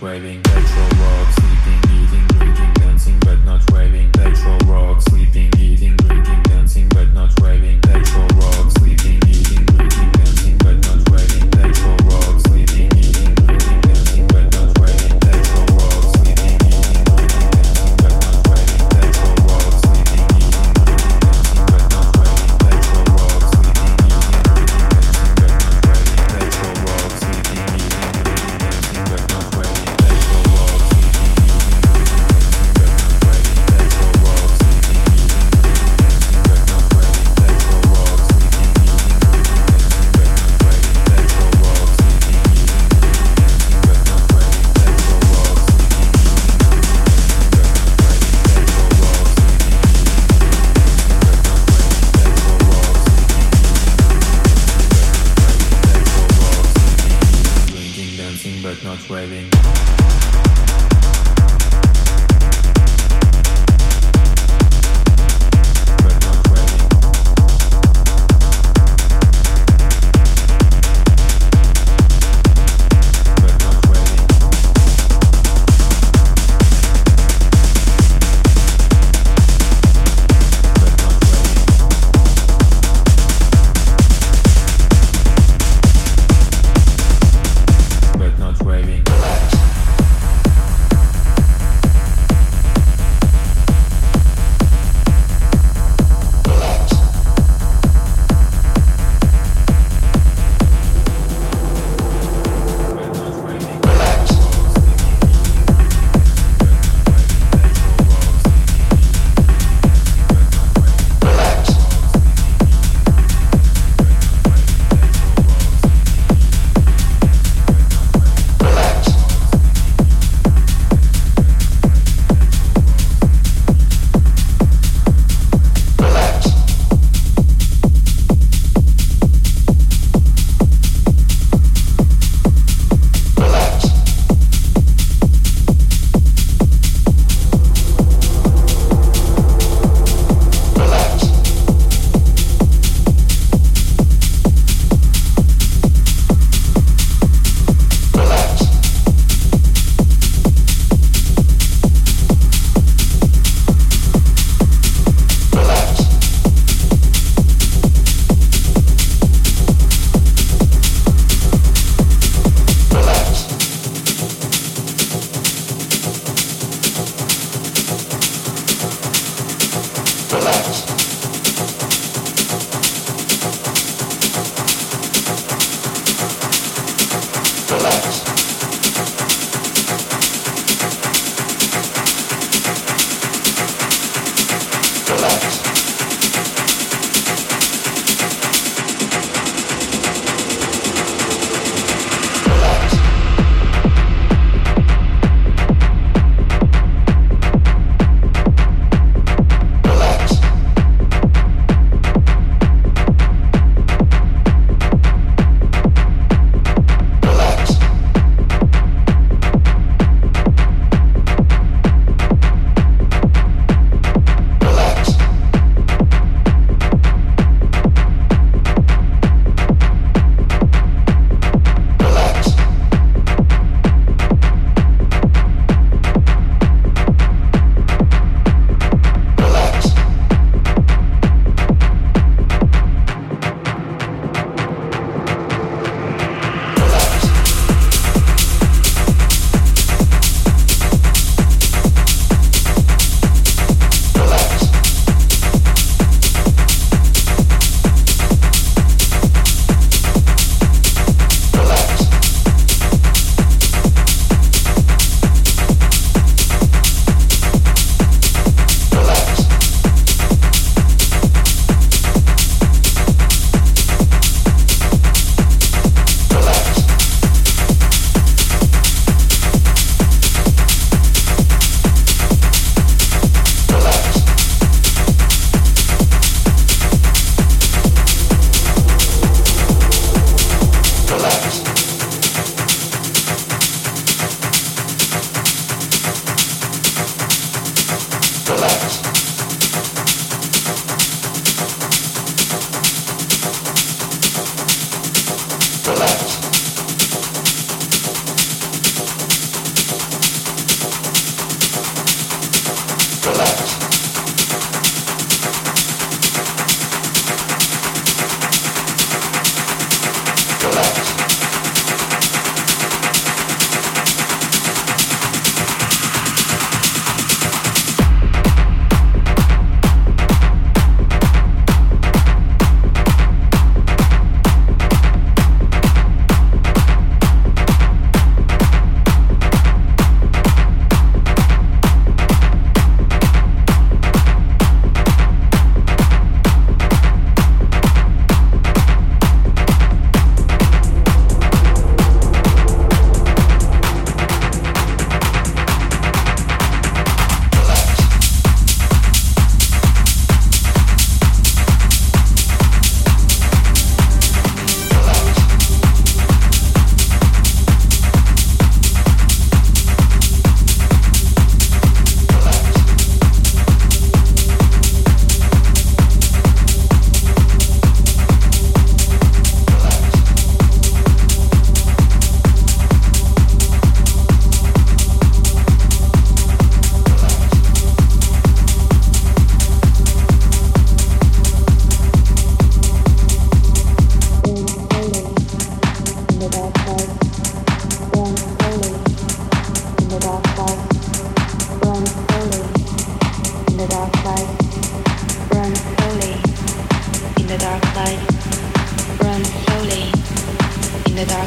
dancing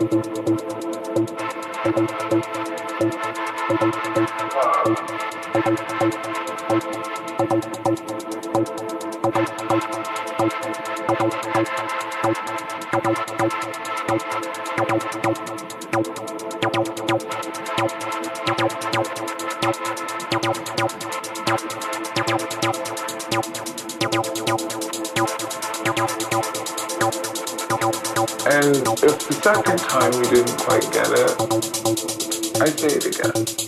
Thank you. second time we didn't quite get it, I say it again.